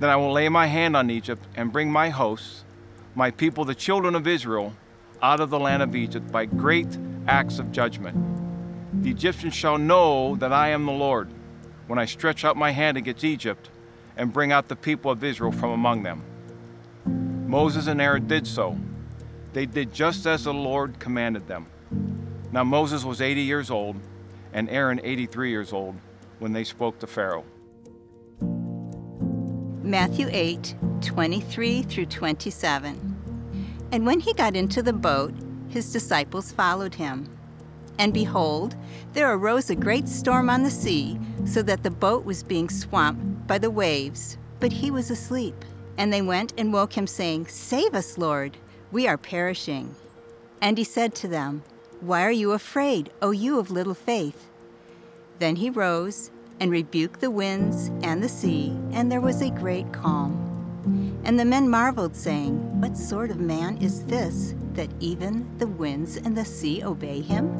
Then I will lay my hand on Egypt and bring my hosts, my people, the children of Israel, out of the land of Egypt by great acts of judgment. The Egyptians shall know that I am the Lord when I stretch out my hand against Egypt and bring out the people of Israel from among them. Moses and Aaron did so. They did just as the Lord commanded them. Now Moses was 80 years old, and Aaron 83 years old when they spoke to Pharaoh. Matthew 8, 23 through 27. And when he got into the boat, his disciples followed him. And behold, there arose a great storm on the sea, so that the boat was being swamped by the waves. But he was asleep. And they went and woke him, saying, Save us, Lord, we are perishing. And he said to them, Why are you afraid, O you of little faith? Then he rose and rebuked the winds and the sea, and there was a great calm. And the men marveled, saying, What sort of man is this, that even the winds and the sea obey him?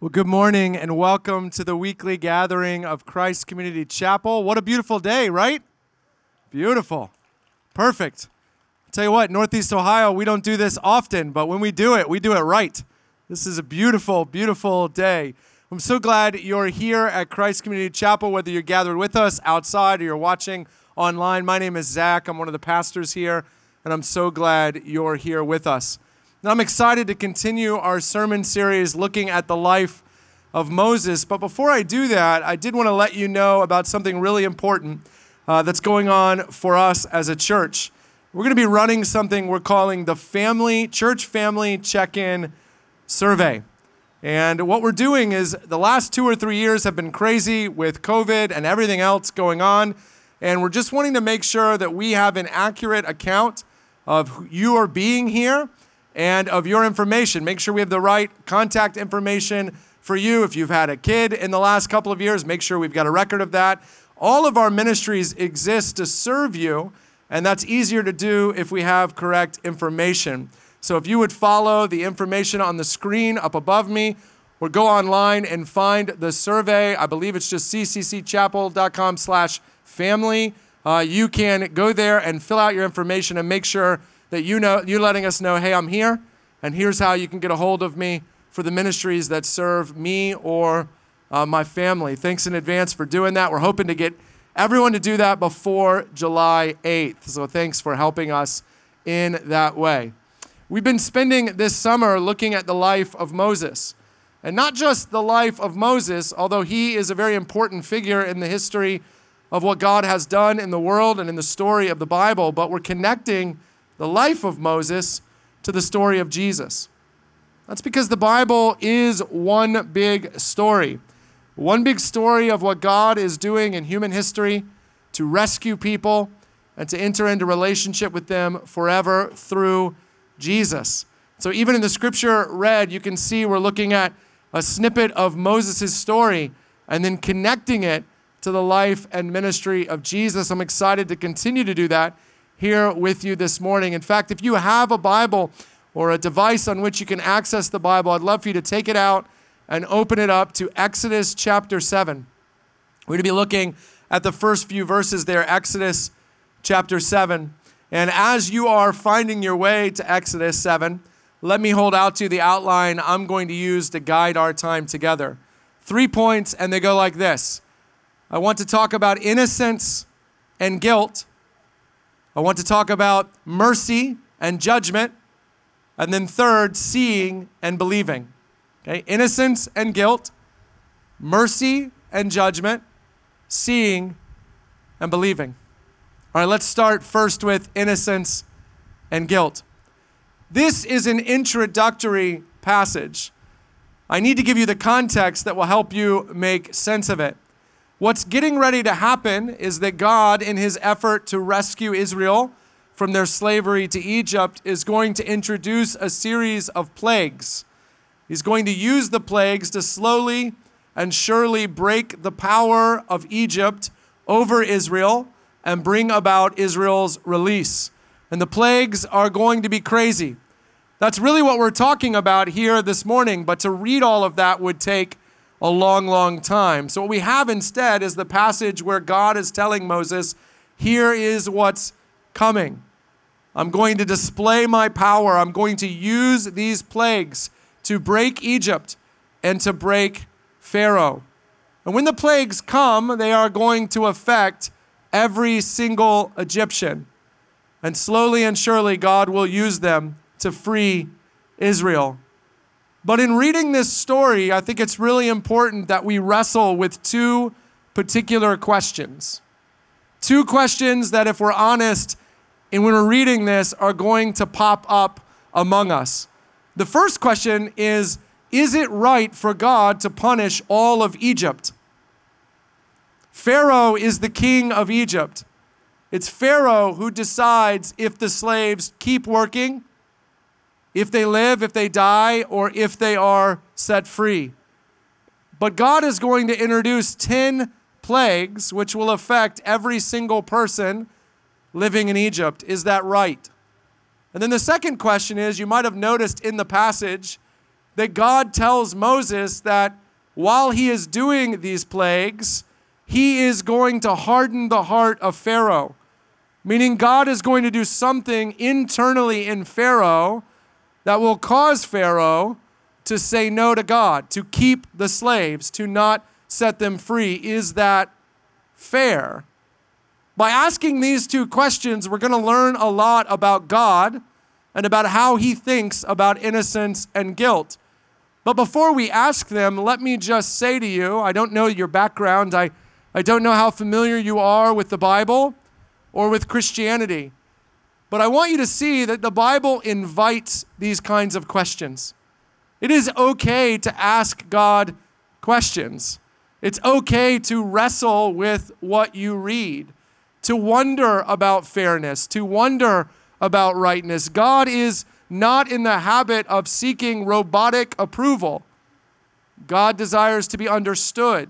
Well, good morning and welcome to the weekly gathering of Christ Community Chapel. What a beautiful day, right? Beautiful. Perfect. Tell you what, Northeast Ohio, we don't do this often, but when we do it, we do it right. This is a beautiful, beautiful day. I'm so glad you're here at Christ Community Chapel, whether you're gathered with us outside or you're watching online. My name is Zach. I'm one of the pastors here, and I'm so glad you're here with us. And I'm excited to continue our sermon series looking at the life of Moses. But before I do that, I did want to let you know about something really important uh, that's going on for us as a church. We're going to be running something we're calling the Family Church Family Check In survey. And what we're doing is the last two or three years have been crazy with COVID and everything else going on. And we're just wanting to make sure that we have an accurate account of you are being here and of your information. Make sure we have the right contact information for you. If you've had a kid in the last couple of years, make sure we've got a record of that. All of our ministries exist to serve you, and that's easier to do if we have correct information. So if you would follow the information on the screen up above me, or go online and find the survey. I believe it's just cccchapel.com slash family. Uh, you can go there and fill out your information and make sure that you know you're letting us know, hey, I'm here, and here's how you can get a hold of me for the ministries that serve me or uh, my family. Thanks in advance for doing that. We're hoping to get everyone to do that before July 8th. So thanks for helping us in that way. We've been spending this summer looking at the life of Moses. And not just the life of Moses, although he is a very important figure in the history of what God has done in the world and in the story of the Bible, but we're connecting the life of Moses to the story of Jesus. That's because the Bible is one big story. One big story of what God is doing in human history to rescue people and to enter into relationship with them forever through Jesus. So even in the scripture read, you can see we're looking at a snippet of Moses' story and then connecting it to the life and ministry of Jesus. I'm excited to continue to do that here with you this morning. In fact, if you have a Bible or a device on which you can access the Bible, I'd love for you to take it out and open it up to Exodus chapter 7. We're going to be looking at the first few verses there, Exodus chapter 7. And as you are finding your way to Exodus 7, let me hold out to you the outline I'm going to use to guide our time together. Three points, and they go like this I want to talk about innocence and guilt. I want to talk about mercy and judgment. And then, third, seeing and believing. Okay, innocence and guilt, mercy and judgment, seeing and believing. All right, let's start first with innocence and guilt. This is an introductory passage. I need to give you the context that will help you make sense of it. What's getting ready to happen is that God, in his effort to rescue Israel from their slavery to Egypt, is going to introduce a series of plagues. He's going to use the plagues to slowly and surely break the power of Egypt over Israel and bring about Israel's release. And the plagues are going to be crazy. That's really what we're talking about here this morning, but to read all of that would take a long, long time. So, what we have instead is the passage where God is telling Moses, Here is what's coming. I'm going to display my power. I'm going to use these plagues to break Egypt and to break Pharaoh. And when the plagues come, they are going to affect every single Egyptian. And slowly and surely, God will use them to free Israel. But in reading this story, I think it's really important that we wrestle with two particular questions. Two questions that, if we're honest, and when we're reading this, are going to pop up among us. The first question is Is it right for God to punish all of Egypt? Pharaoh is the king of Egypt. It's Pharaoh who decides if the slaves keep working, if they live, if they die, or if they are set free. But God is going to introduce 10 plagues which will affect every single person living in Egypt. Is that right? And then the second question is you might have noticed in the passage that God tells Moses that while he is doing these plagues, he is going to harden the heart of Pharaoh. Meaning, God is going to do something internally in Pharaoh that will cause Pharaoh to say no to God, to keep the slaves, to not set them free. Is that fair? By asking these two questions, we're going to learn a lot about God and about how he thinks about innocence and guilt. But before we ask them, let me just say to you I don't know your background, I, I don't know how familiar you are with the Bible or with Christianity. But I want you to see that the Bible invites these kinds of questions. It is okay to ask God questions. It's okay to wrestle with what you read to wonder about fairness, to wonder about rightness. God is not in the habit of seeking robotic approval. God desires to be understood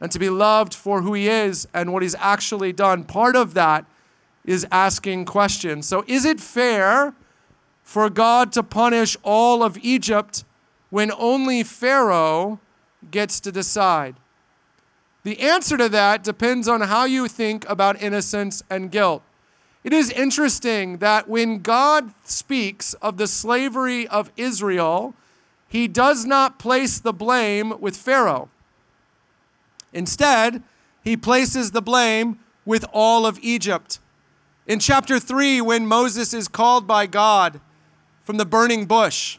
and to be loved for who He is and what He's actually done. Part of that is asking questions. So, is it fair for God to punish all of Egypt when only Pharaoh gets to decide? The answer to that depends on how you think about innocence and guilt. It is interesting that when God speaks of the slavery of Israel, he does not place the blame with Pharaoh. Instead, he places the blame with all of Egypt. In chapter 3, when Moses is called by God from the burning bush,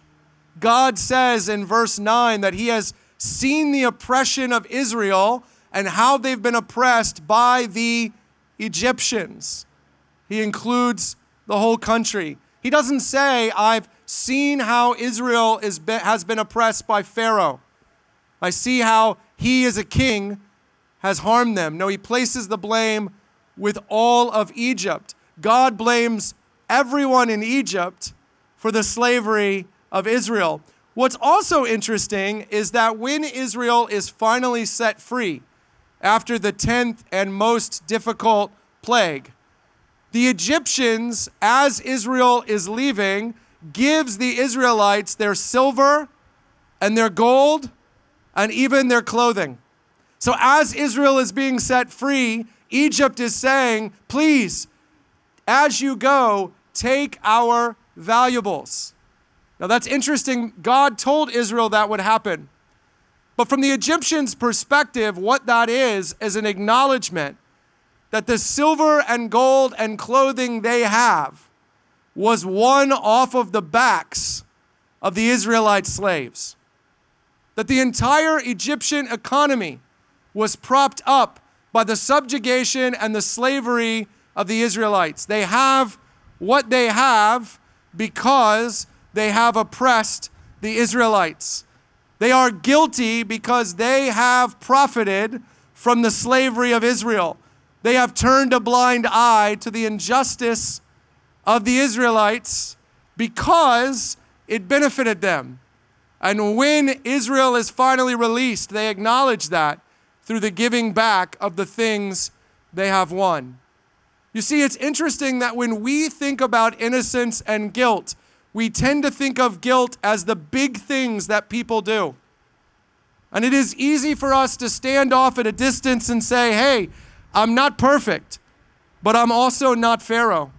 God says in verse 9 that he has seen the oppression of Israel and how they've been oppressed by the Egyptians. He includes the whole country. He doesn't say, I've seen how Israel is, has been oppressed by Pharaoh. I see how he, as a king, has harmed them. No, he places the blame with all of Egypt. God blames everyone in Egypt for the slavery of Israel. What's also interesting is that when Israel is finally set free, after the 10th and most difficult plague. The Egyptians, as Israel is leaving, gives the Israelites their silver and their gold and even their clothing. So as Israel is being set free, Egypt is saying, please, as you go, take our valuables. Now that's interesting. God told Israel that would happen. But from the Egyptians' perspective, what that is, is an acknowledgement that the silver and gold and clothing they have was won off of the backs of the Israelite slaves. That the entire Egyptian economy was propped up by the subjugation and the slavery of the Israelites. They have what they have because they have oppressed the Israelites. They are guilty because they have profited from the slavery of Israel. They have turned a blind eye to the injustice of the Israelites because it benefited them. And when Israel is finally released, they acknowledge that through the giving back of the things they have won. You see, it's interesting that when we think about innocence and guilt, we tend to think of guilt as the big things that people do. And it is easy for us to stand off at a distance and say, hey, I'm not perfect, but I'm also not Pharaoh.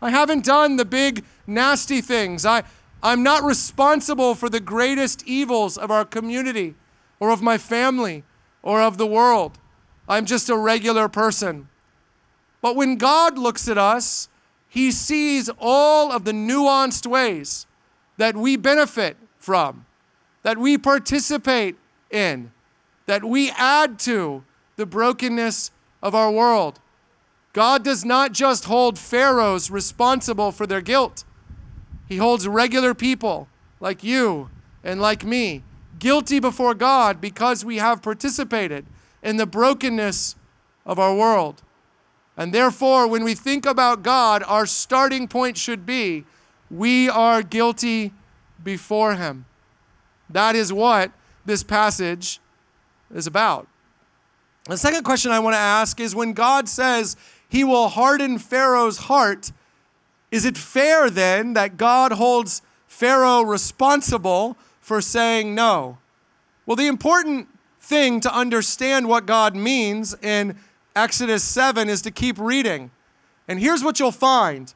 I haven't done the big, nasty things. I, I'm not responsible for the greatest evils of our community or of my family or of the world. I'm just a regular person. But when God looks at us, he sees all of the nuanced ways that we benefit from, that we participate in, that we add to the brokenness of our world. God does not just hold pharaohs responsible for their guilt, He holds regular people like you and like me guilty before God because we have participated in the brokenness of our world. And therefore, when we think about God, our starting point should be we are guilty before Him. That is what this passage is about. The second question I want to ask is when God says He will harden Pharaoh's heart, is it fair then that God holds Pharaoh responsible for saying no? Well, the important thing to understand what God means in Exodus 7 is to keep reading. And here's what you'll find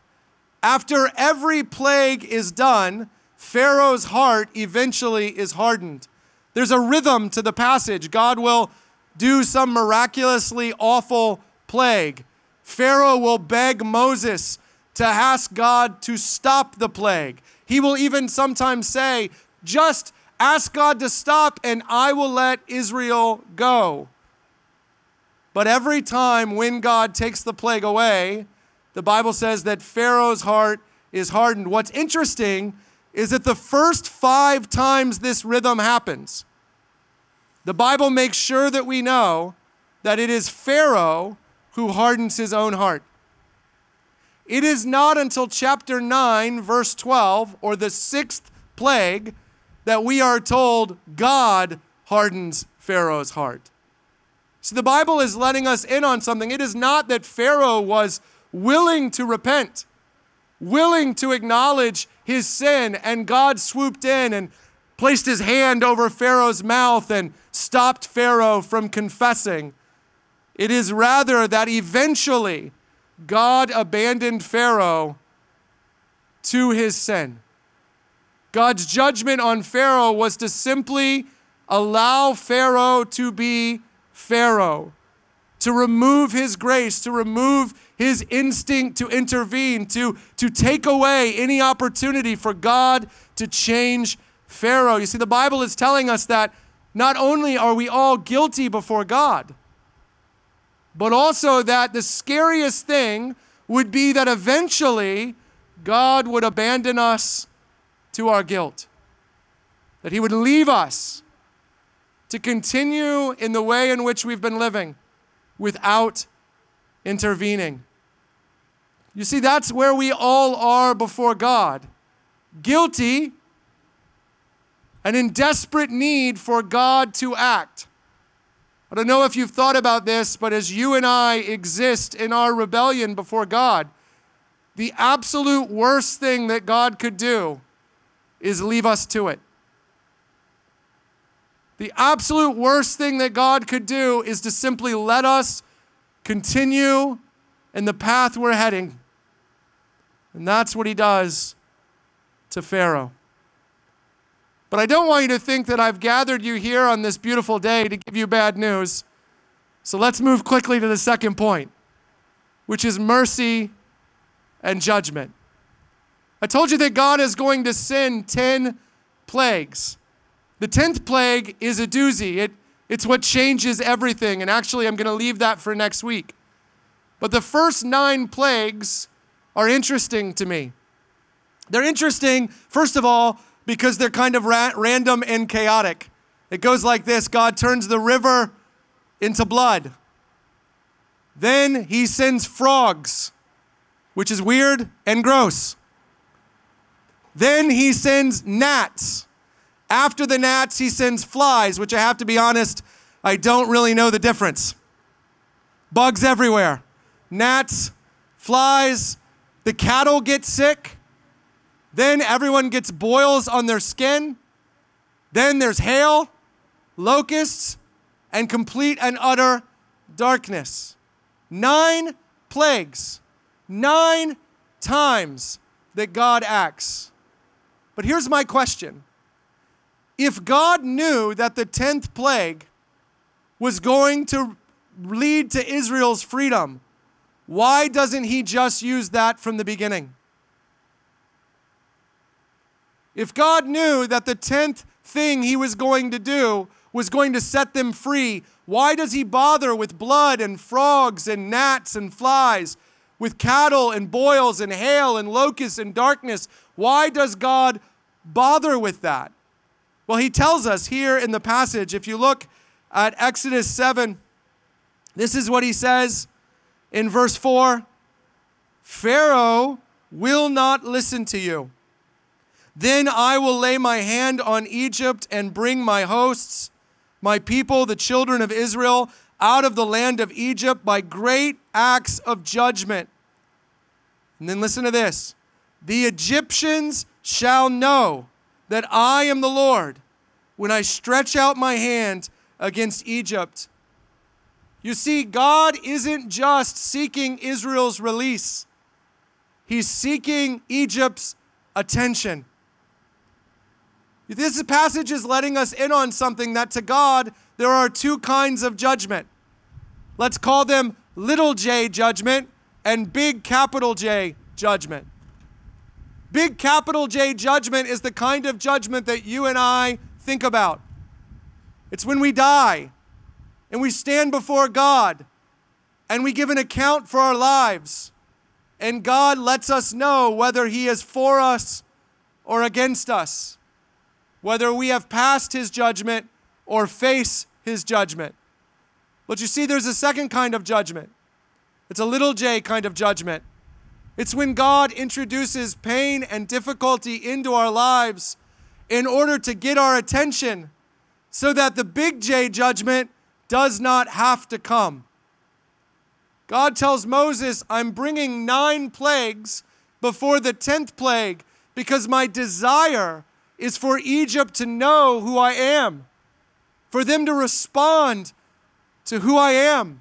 after every plague is done, Pharaoh's heart eventually is hardened. There's a rhythm to the passage. God will do some miraculously awful plague. Pharaoh will beg Moses to ask God to stop the plague. He will even sometimes say, Just ask God to stop, and I will let Israel go. But every time when God takes the plague away, the Bible says that Pharaoh's heart is hardened. What's interesting is that the first five times this rhythm happens, the Bible makes sure that we know that it is Pharaoh who hardens his own heart. It is not until chapter 9, verse 12, or the sixth plague, that we are told God hardens Pharaoh's heart. So the Bible is letting us in on something. It is not that Pharaoh was willing to repent, willing to acknowledge his sin, and God swooped in and placed his hand over Pharaoh's mouth and stopped Pharaoh from confessing. It is rather that eventually God abandoned Pharaoh to his sin. God's judgment on Pharaoh was to simply allow Pharaoh to be Pharaoh, to remove his grace, to remove his instinct to intervene, to, to take away any opportunity for God to change Pharaoh. You see, the Bible is telling us that not only are we all guilty before God, but also that the scariest thing would be that eventually God would abandon us to our guilt, that He would leave us to continue in the way in which we've been living without intervening. You see, that's where we all are before God guilty and in desperate need for God to act. I don't know if you've thought about this, but as you and I exist in our rebellion before God, the absolute worst thing that God could do is leave us to it. The absolute worst thing that God could do is to simply let us continue in the path we're heading. And that's what he does to Pharaoh. But I don't want you to think that I've gathered you here on this beautiful day to give you bad news. So let's move quickly to the second point, which is mercy and judgment. I told you that God is going to send 10 plagues. The 10th plague is a doozy. It, it's what changes everything. And actually, I'm going to leave that for next week. But the first nine plagues are interesting to me. They're interesting, first of all, because they're kind of ra- random and chaotic. It goes like this God turns the river into blood. Then he sends frogs, which is weird and gross. Then he sends gnats. After the gnats, he sends flies, which I have to be honest, I don't really know the difference. Bugs everywhere. Gnats, flies, the cattle get sick. Then everyone gets boils on their skin. Then there's hail, locusts, and complete and utter darkness. Nine plagues, nine times that God acts. But here's my question If God knew that the 10th plague was going to lead to Israel's freedom, why doesn't He just use that from the beginning? If God knew that the 10th thing He was going to do was going to set them free, why does He bother with blood and frogs and gnats and flies? with cattle and boils and hail and locusts and darkness. Why does God bother with that? Well, he tells us here in the passage, if you look at Exodus 7, this is what he says in verse 4 Pharaoh will not listen to you. Then I will lay my hand on Egypt and bring my hosts, my people, the children of Israel, out of the land of Egypt by great acts of judgment. And then listen to this the Egyptians shall know that I am the Lord when I stretch out my hand against Egypt. You see, God isn't just seeking Israel's release, He's seeking Egypt's attention. This passage is letting us in on something that to God there are two kinds of judgment. Let's call them little j judgment and big capital J judgment. Big capital J judgment is the kind of judgment that you and I think about. It's when we die and we stand before God and we give an account for our lives. And God lets us know whether He is for us or against us, whether we have passed His judgment or face His judgment. But you see, there's a second kind of judgment. It's a little j kind of judgment. It's when God introduces pain and difficulty into our lives in order to get our attention so that the big J judgment does not have to come. God tells Moses, I'm bringing nine plagues before the tenth plague because my desire is for Egypt to know who I am, for them to respond to who I am.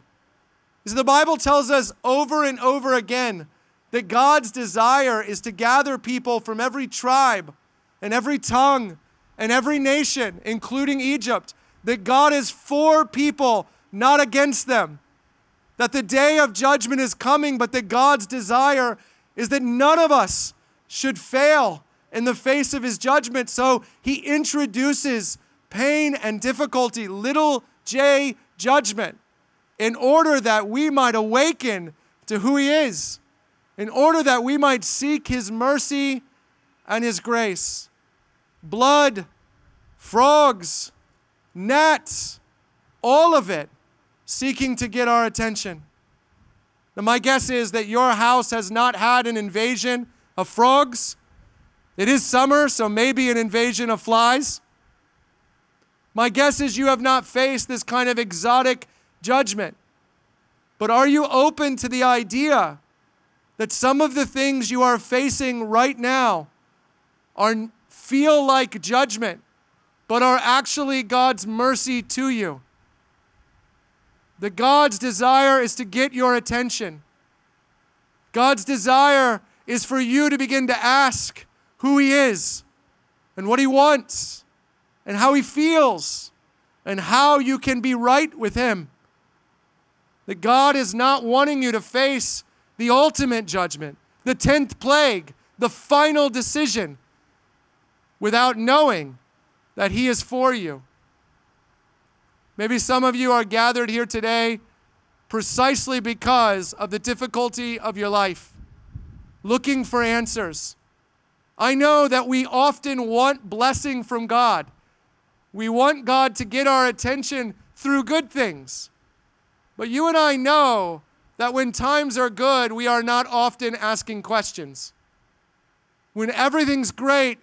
As the Bible tells us over and over again that God's desire is to gather people from every tribe and every tongue and every nation, including Egypt, that God is for people, not against them. That the day of judgment is coming, but that God's desire is that none of us should fail in the face of his judgment. So he introduces pain and difficulty, little j judgment, in order that we might awaken to who he is, in order that we might seek his mercy and his grace. Blood, frogs, gnats, all of it seeking to get our attention. Now, my guess is that your house has not had an invasion of frogs. It is summer, so maybe an invasion of flies. My guess is you have not faced this kind of exotic judgment. But are you open to the idea that some of the things you are facing right now are feel like judgment, but are actually God's mercy to you? That God's desire is to get your attention. God's desire is for you to begin to ask who He is and what He wants and how He feels and how you can be right with Him. That God is not wanting you to face the ultimate judgment, the 10th plague, the final decision, without knowing that He is for you. Maybe some of you are gathered here today precisely because of the difficulty of your life, looking for answers. I know that we often want blessing from God. We want God to get our attention through good things But you and I know that when times are good, we are not often asking questions. When everything's great,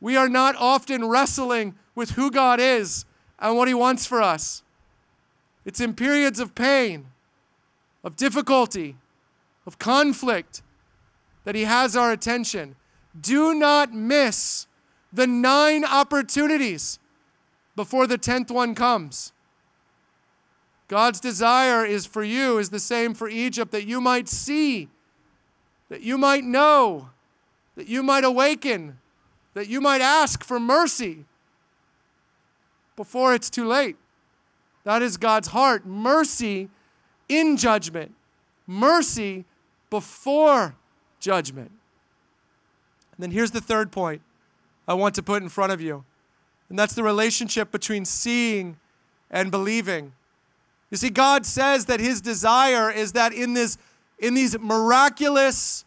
we are not often wrestling with who God is and what He wants for us. It's in periods of pain, of difficulty, of conflict that He has our attention. Do not miss the nine opportunities before the tenth one comes. God's desire is for you, is the same for Egypt, that you might see, that you might know, that you might awaken, that you might ask for mercy before it's too late. That is God's heart. Mercy in judgment, mercy before judgment. And then here's the third point I want to put in front of you, and that's the relationship between seeing and believing. You see, God says that His desire is that in, this, in these miraculous,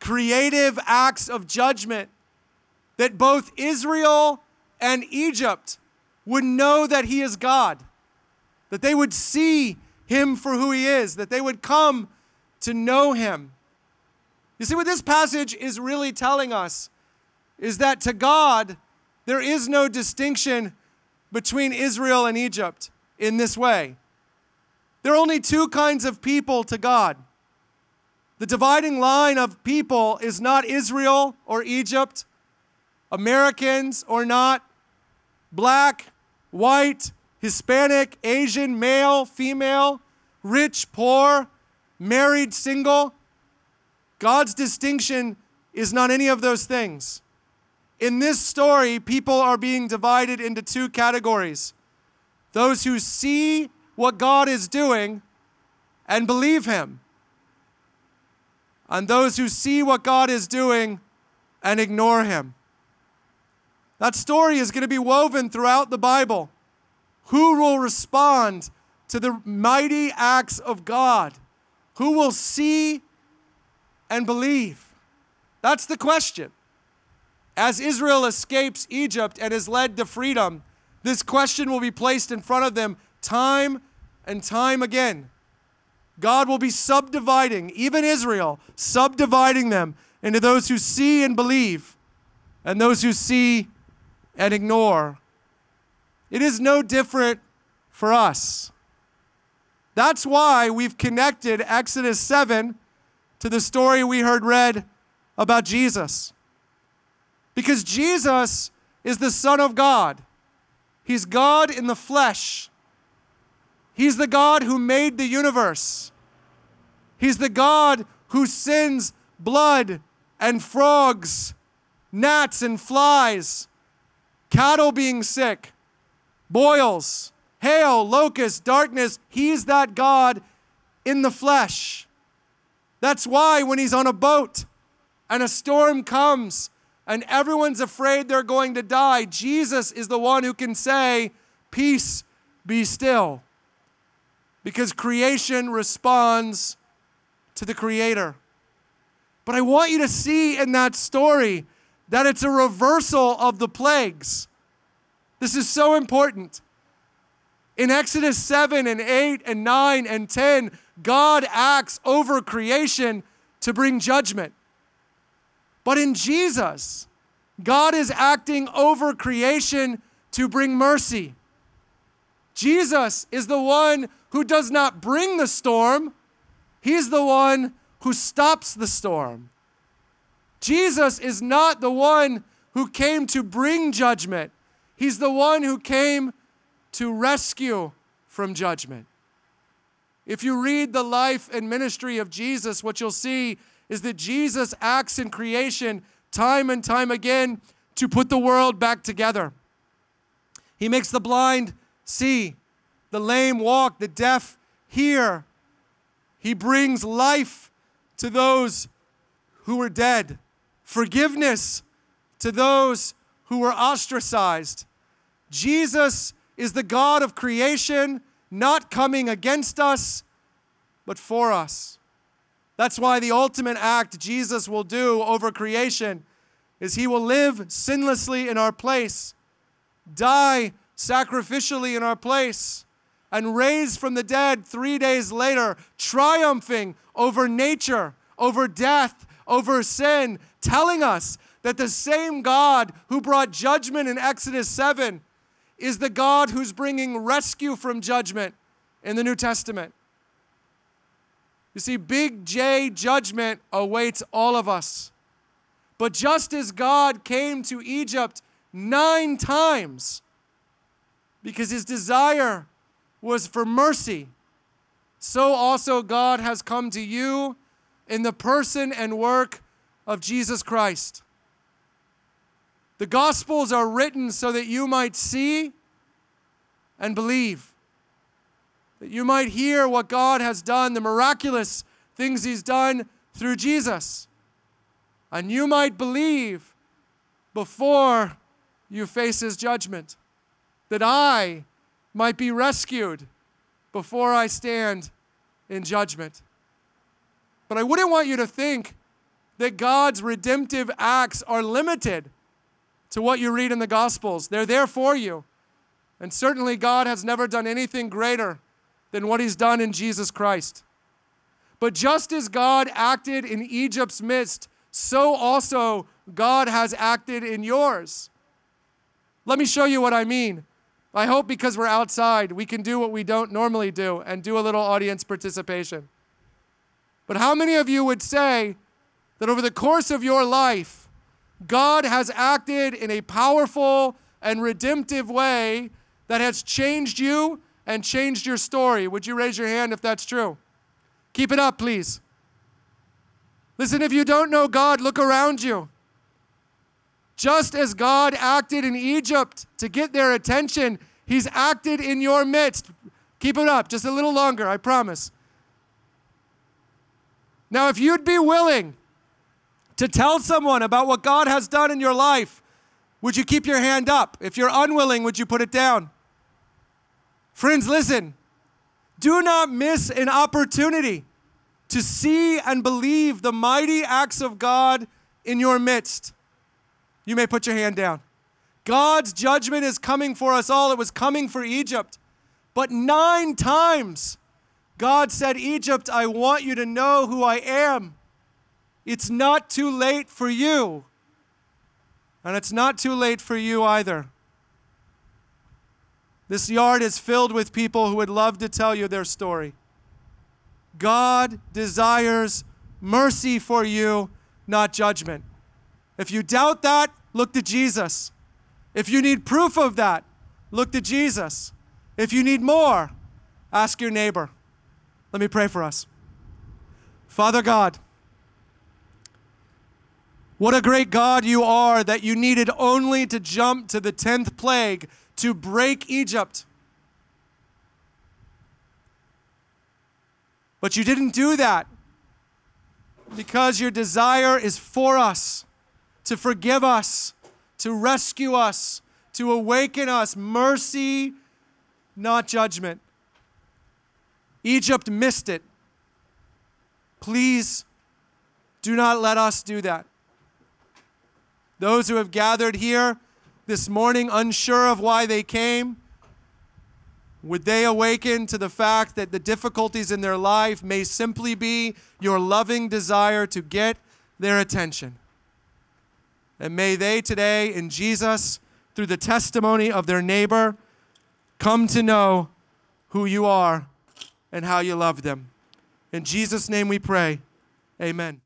creative acts of judgment, that both Israel and Egypt would know that He is God, that they would see Him for who He is, that they would come to know Him. You see, what this passage is really telling us is that to God, there is no distinction between Israel and Egypt in this way. There are only two kinds of people to God. The dividing line of people is not Israel or Egypt, Americans or not, black, white, Hispanic, Asian, male, female, rich, poor, married, single. God's distinction is not any of those things. In this story, people are being divided into two categories those who see what God is doing and believe Him, and those who see what God is doing and ignore Him. That story is going to be woven throughout the Bible. Who will respond to the mighty acts of God? Who will see and believe? That's the question. As Israel escapes Egypt and is led to freedom, this question will be placed in front of them time and time again. God will be subdividing, even Israel, subdividing them into those who see and believe and those who see and ignore. It is no different for us. That's why we've connected Exodus 7 to the story we heard read about Jesus. Because Jesus is the Son of God, He's God in the flesh. He's the God who made the universe. He's the God who sends blood and frogs, gnats and flies, cattle being sick, boils, hail, locusts, darkness. He's that God in the flesh. That's why when he's on a boat and a storm comes and everyone's afraid they're going to die, Jesus is the one who can say, Peace, be still because creation responds to the Creator. But I want you to see in that story that it's a reversal of the plagues. This is so important. In Exodus 7 and 8 and 9 and 10, God acts over creation to bring judgment. But in Jesus, God is acting over creation to bring mercy. Jesus is the one who does not bring the storm, he's the one who stops the storm. Jesus is not the one who came to bring judgment, he's the one who came to rescue from judgment. If you read the life and ministry of Jesus, what you'll see is that Jesus acts in creation time and time again to put the world back together. He makes the blind see, the lame walk, the deaf hear. He brings life to those who were dead, forgiveness to those who were ostracized. Jesus is the God of creation, not coming against us, but for us. That's why the ultimate act Jesus will do over creation is he will live sinlessly in our place, die sacrificially in our place, and raised from the dead three days later, triumphing over nature, over death, over sin, telling us that the same God who brought judgment in Exodus 7 is the God who's bringing rescue from judgment in the New Testament. You see, big J judgment awaits all of us. But just as God came to Egypt nine times because his desire was for mercy, so also God has come to you in the person and work of Jesus Christ. The Gospels are written so that you might see and believe, that you might hear what God has done, the miraculous things He's done through Jesus, and you might believe before you face His judgment, that I might be rescued before I stand in judgment. But I wouldn't want you to think that God's redemptive acts are limited to what you read in the Gospels. They're there for you. And certainly, God has never done anything greater than what He's done in Jesus Christ. But just as God acted in Egypt's midst, so also God has acted in yours. Let me show you what I mean. I hope because we're outside, we can do what we don't normally do and do a little audience participation. But how many of you would say that over the course of your life, God has acted in a powerful and redemptive way that has changed you and changed your story? Would you raise your hand if that's true? Keep it up, please. Listen, if you don't know God, look around you. Just as God acted in Egypt to get their attention, He's acted in your midst. Keep it up, just a little longer, I promise. Now, if you'd be willing to tell someone about what God has done in your life, would you keep your hand up? If you're unwilling, would you put it down? Friends, listen. Do not miss an opportunity to see and believe the mighty acts of God in your midst. You may put your hand down. God's judgment is coming for us all. It was coming for Egypt. But nine times, God said, Egypt, I want you to know who I am. It's not too late for you. And it's not too late for you either. This yard is filled with people who would love to tell you their story. God desires mercy for you, not judgment. If you doubt that, look to Jesus. If you need proof of that, look to Jesus. If you need more, ask your neighbor. Let me pray for us. Father God, what a great God you are that you needed only to jump to the 10th plague to break Egypt. But you didn't do that because your desire is for us, to forgive us, to rescue us, to awaken us. Mercy, not judgment. Egypt missed it. Please do not let us do that. Those who have gathered here this morning, unsure of why they came, would they awaken to the fact that the difficulties in their life may simply be your loving desire to get their attention? And may they today, in Jesus, through the testimony of their neighbor, come to know who you are and how you love them. In Jesus' name we pray. Amen.